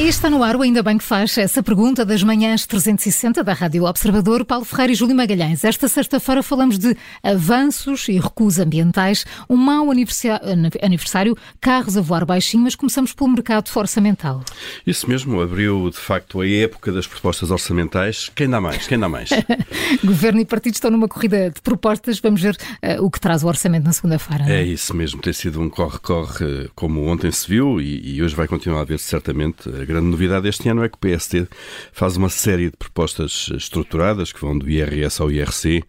E está no ar o Ainda Bem que faz essa pergunta das manhãs 360 da Rádio Observador, Paulo Ferreira e Júlio Magalhães. Esta sexta-feira falamos de avanços e recuos ambientais, um mau aniversário, carros a voar baixinho, mas começamos pelo mercado orçamental. Isso mesmo, abriu de facto a época das propostas orçamentais. Quem dá mais? Quem dá mais? Governo e partidos estão numa corrida de propostas. Vamos ver uh, o que traz o orçamento na segunda-feira. É? é isso mesmo, tem sido um corre-corre como ontem se viu e, e hoje vai continuar a ver certamente a grande novidade este ano é que o PSD faz uma série de propostas estruturadas que vão do IRS ao IRC,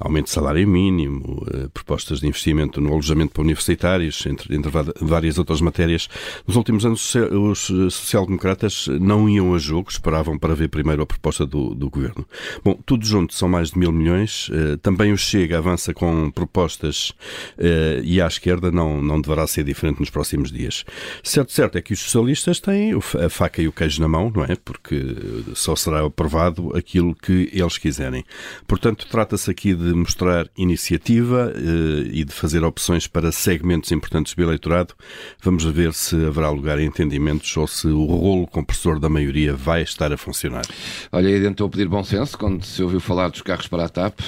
aumento de salário mínimo, eh, propostas de investimento no alojamento para universitários, entre, entre várias outras matérias. Nos últimos anos, os social-democratas não iam a jogo, esperavam para ver primeiro a proposta do, do governo. Bom, tudo junto são mais de mil milhões. Eh, também o Chega avança com propostas eh, e à esquerda não, não deverá ser diferente nos próximos dias. Certo, certo é que os socialistas têm a faca e o queijo na mão, não é? Porque só será aprovado aquilo que eles quiserem. Portanto, trata-se aqui de mostrar iniciativa eh, e de fazer opções para segmentos importantes do eleitorado. Vamos ver se haverá lugar a entendimentos ou se o rolo compressor da maioria vai estar a funcionar. Olha, aí tentou pedir bom senso quando se ouviu falar dos carros para a TAP.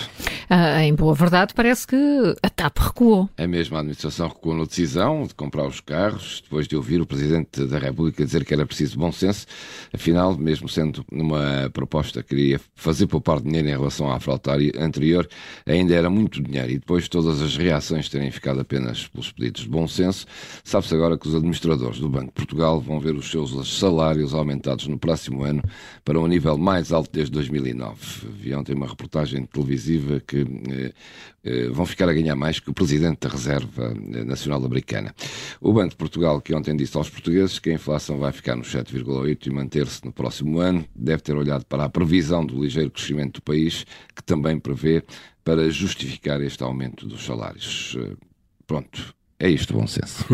Ah, em boa verdade, parece que a TAP recuou. A administração recuou na decisão de comprar os carros, depois de ouvir o Presidente da República dizer que era preciso bom senso Afinal, mesmo sendo numa proposta que queria fazer poupar dinheiro em relação à fraude anterior, ainda era muito dinheiro. E depois de todas as reações terem ficado apenas pelos pedidos de bom senso, sabe-se agora que os administradores do Banco de Portugal vão ver os seus salários aumentados no próximo ano para um nível mais alto desde 2009. Vi ontem uma reportagem televisiva que eh, eh, vão ficar a ganhar mais que o presidente da Reserva Nacional Americana. O Banco de Portugal, que ontem disse aos portugueses que a inflação vai ficar nos 7,8 e manter-se no próximo ano, deve ter olhado para a previsão do ligeiro crescimento do país, que também prevê para justificar este aumento dos salários. Eh, pronto, é isto, bom senso.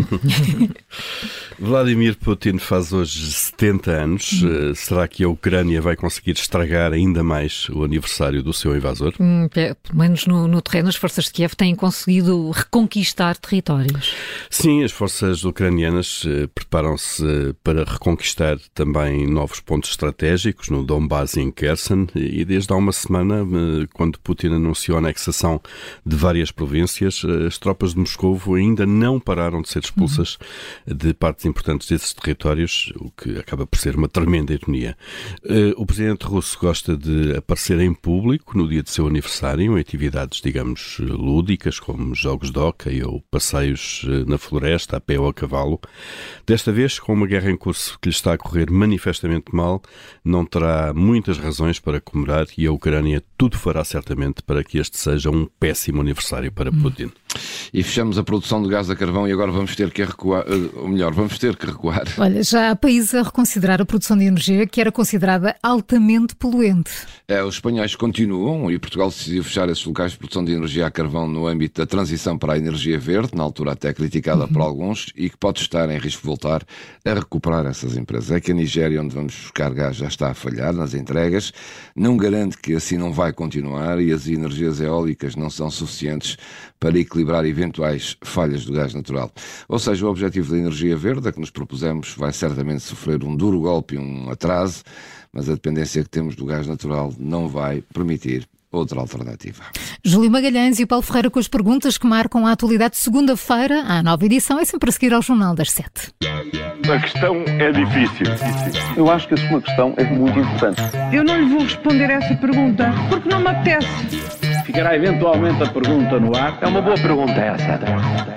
Vladimir Putin faz hoje 70 anos. Uhum. Será que a Ucrânia vai conseguir estragar ainda mais o aniversário do seu invasor? Hum, pelo menos no, no, terreno, as forças de Kiev têm conseguido reconquistar territórios. Sim, as forças ucranianas uh, preparam-se para reconquistar também novos pontos estratégicos no Donbass e em Kherson. E desde há uma semana, uh, quando Putin anunciou a anexação de várias províncias, as tropas de Moscou ainda não pararam de ser expulsas uhum. de partes importantes desses territórios, o que acaba por ser uma tremenda ironia. Eh, o presidente russo gosta de aparecer em público no dia de seu aniversário, em atividades, digamos, lúdicas, como jogos de hóquei ou passeios eh, na floresta, a pé ou a cavalo. Desta vez, com uma guerra em curso que lhe está a correr manifestamente mal, não terá muitas razões para comemorar e a Ucrânia tudo fará certamente para que este seja um péssimo aniversário para uhum. Putin. E fechamos a produção de gás a carvão e agora vamos ter que recuar, eh, ou melhor, vamos ter que recuar. Olha, já há países a reconsiderar a produção de energia que era considerada altamente poluente. É, os espanhóis continuam e Portugal decidiu fechar esses locais de produção de energia a carvão no âmbito da transição para a energia verde, na altura até criticada uhum. por alguns, e que pode estar em risco de voltar a recuperar essas empresas. É que a Nigéria, onde vamos buscar gás, já está a falhar nas entregas, não garante que assim não vai continuar e as energias eólicas não são suficientes para equilibrar eventuais falhas do gás natural. Ou seja, o objetivo da energia verde, a que nos propusemos, vai certamente sofrer um duro golpe, um atraso, mas a dependência que temos do gás natural não vai permitir outra alternativa. Júlio Magalhães e Paulo Ferreira com as perguntas que marcam a atualidade de segunda-feira. A nova edição é sempre a seguir ao Jornal das Sete. A questão é difícil. Eu acho que a sua questão é muito importante. Eu não lhe vou responder essa pergunta porque não me apetece. Ficará eventualmente a pergunta no ar. É uma boa pergunta essa.